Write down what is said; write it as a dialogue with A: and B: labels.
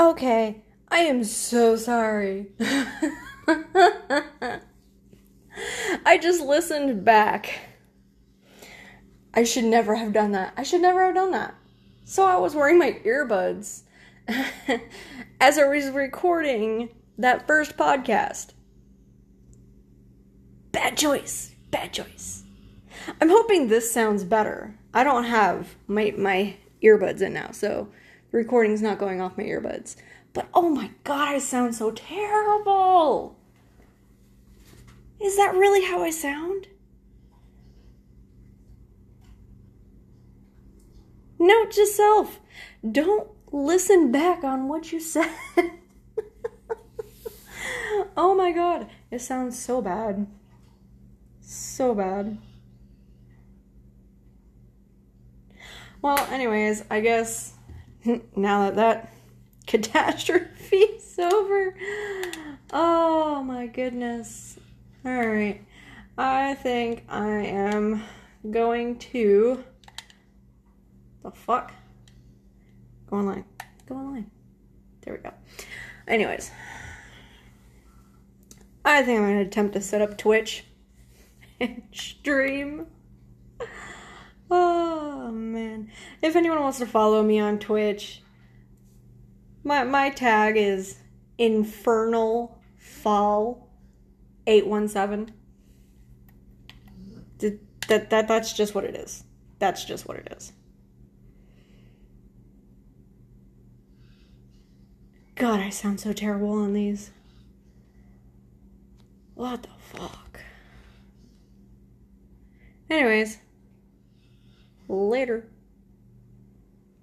A: Okay, I am so sorry. I just listened back. I should never have done that. I should never have done that. So I was wearing my earbuds as I was recording that first podcast. Bad choice. Bad choice. I'm hoping this sounds better. I don't have my my earbuds in now, so the recording's not going off my earbuds. But oh my god, I sound so terrible. Is that really how I sound? Note to self don't listen back on what you said. oh my god, it sounds so bad. So bad. Well, anyways, I guess now that that catastrophe is over. Oh my goodness. Alright. I think I am going to. The fuck? Go online. Go online. There we go. Anyways. I think I'm going to attempt to set up Twitch and stream. If anyone wants to follow me on Twitch, my my tag is infernal fall 817. That, that that's just what it is. That's just what it is. God, I sound so terrible on these. What the fuck? Anyways, later.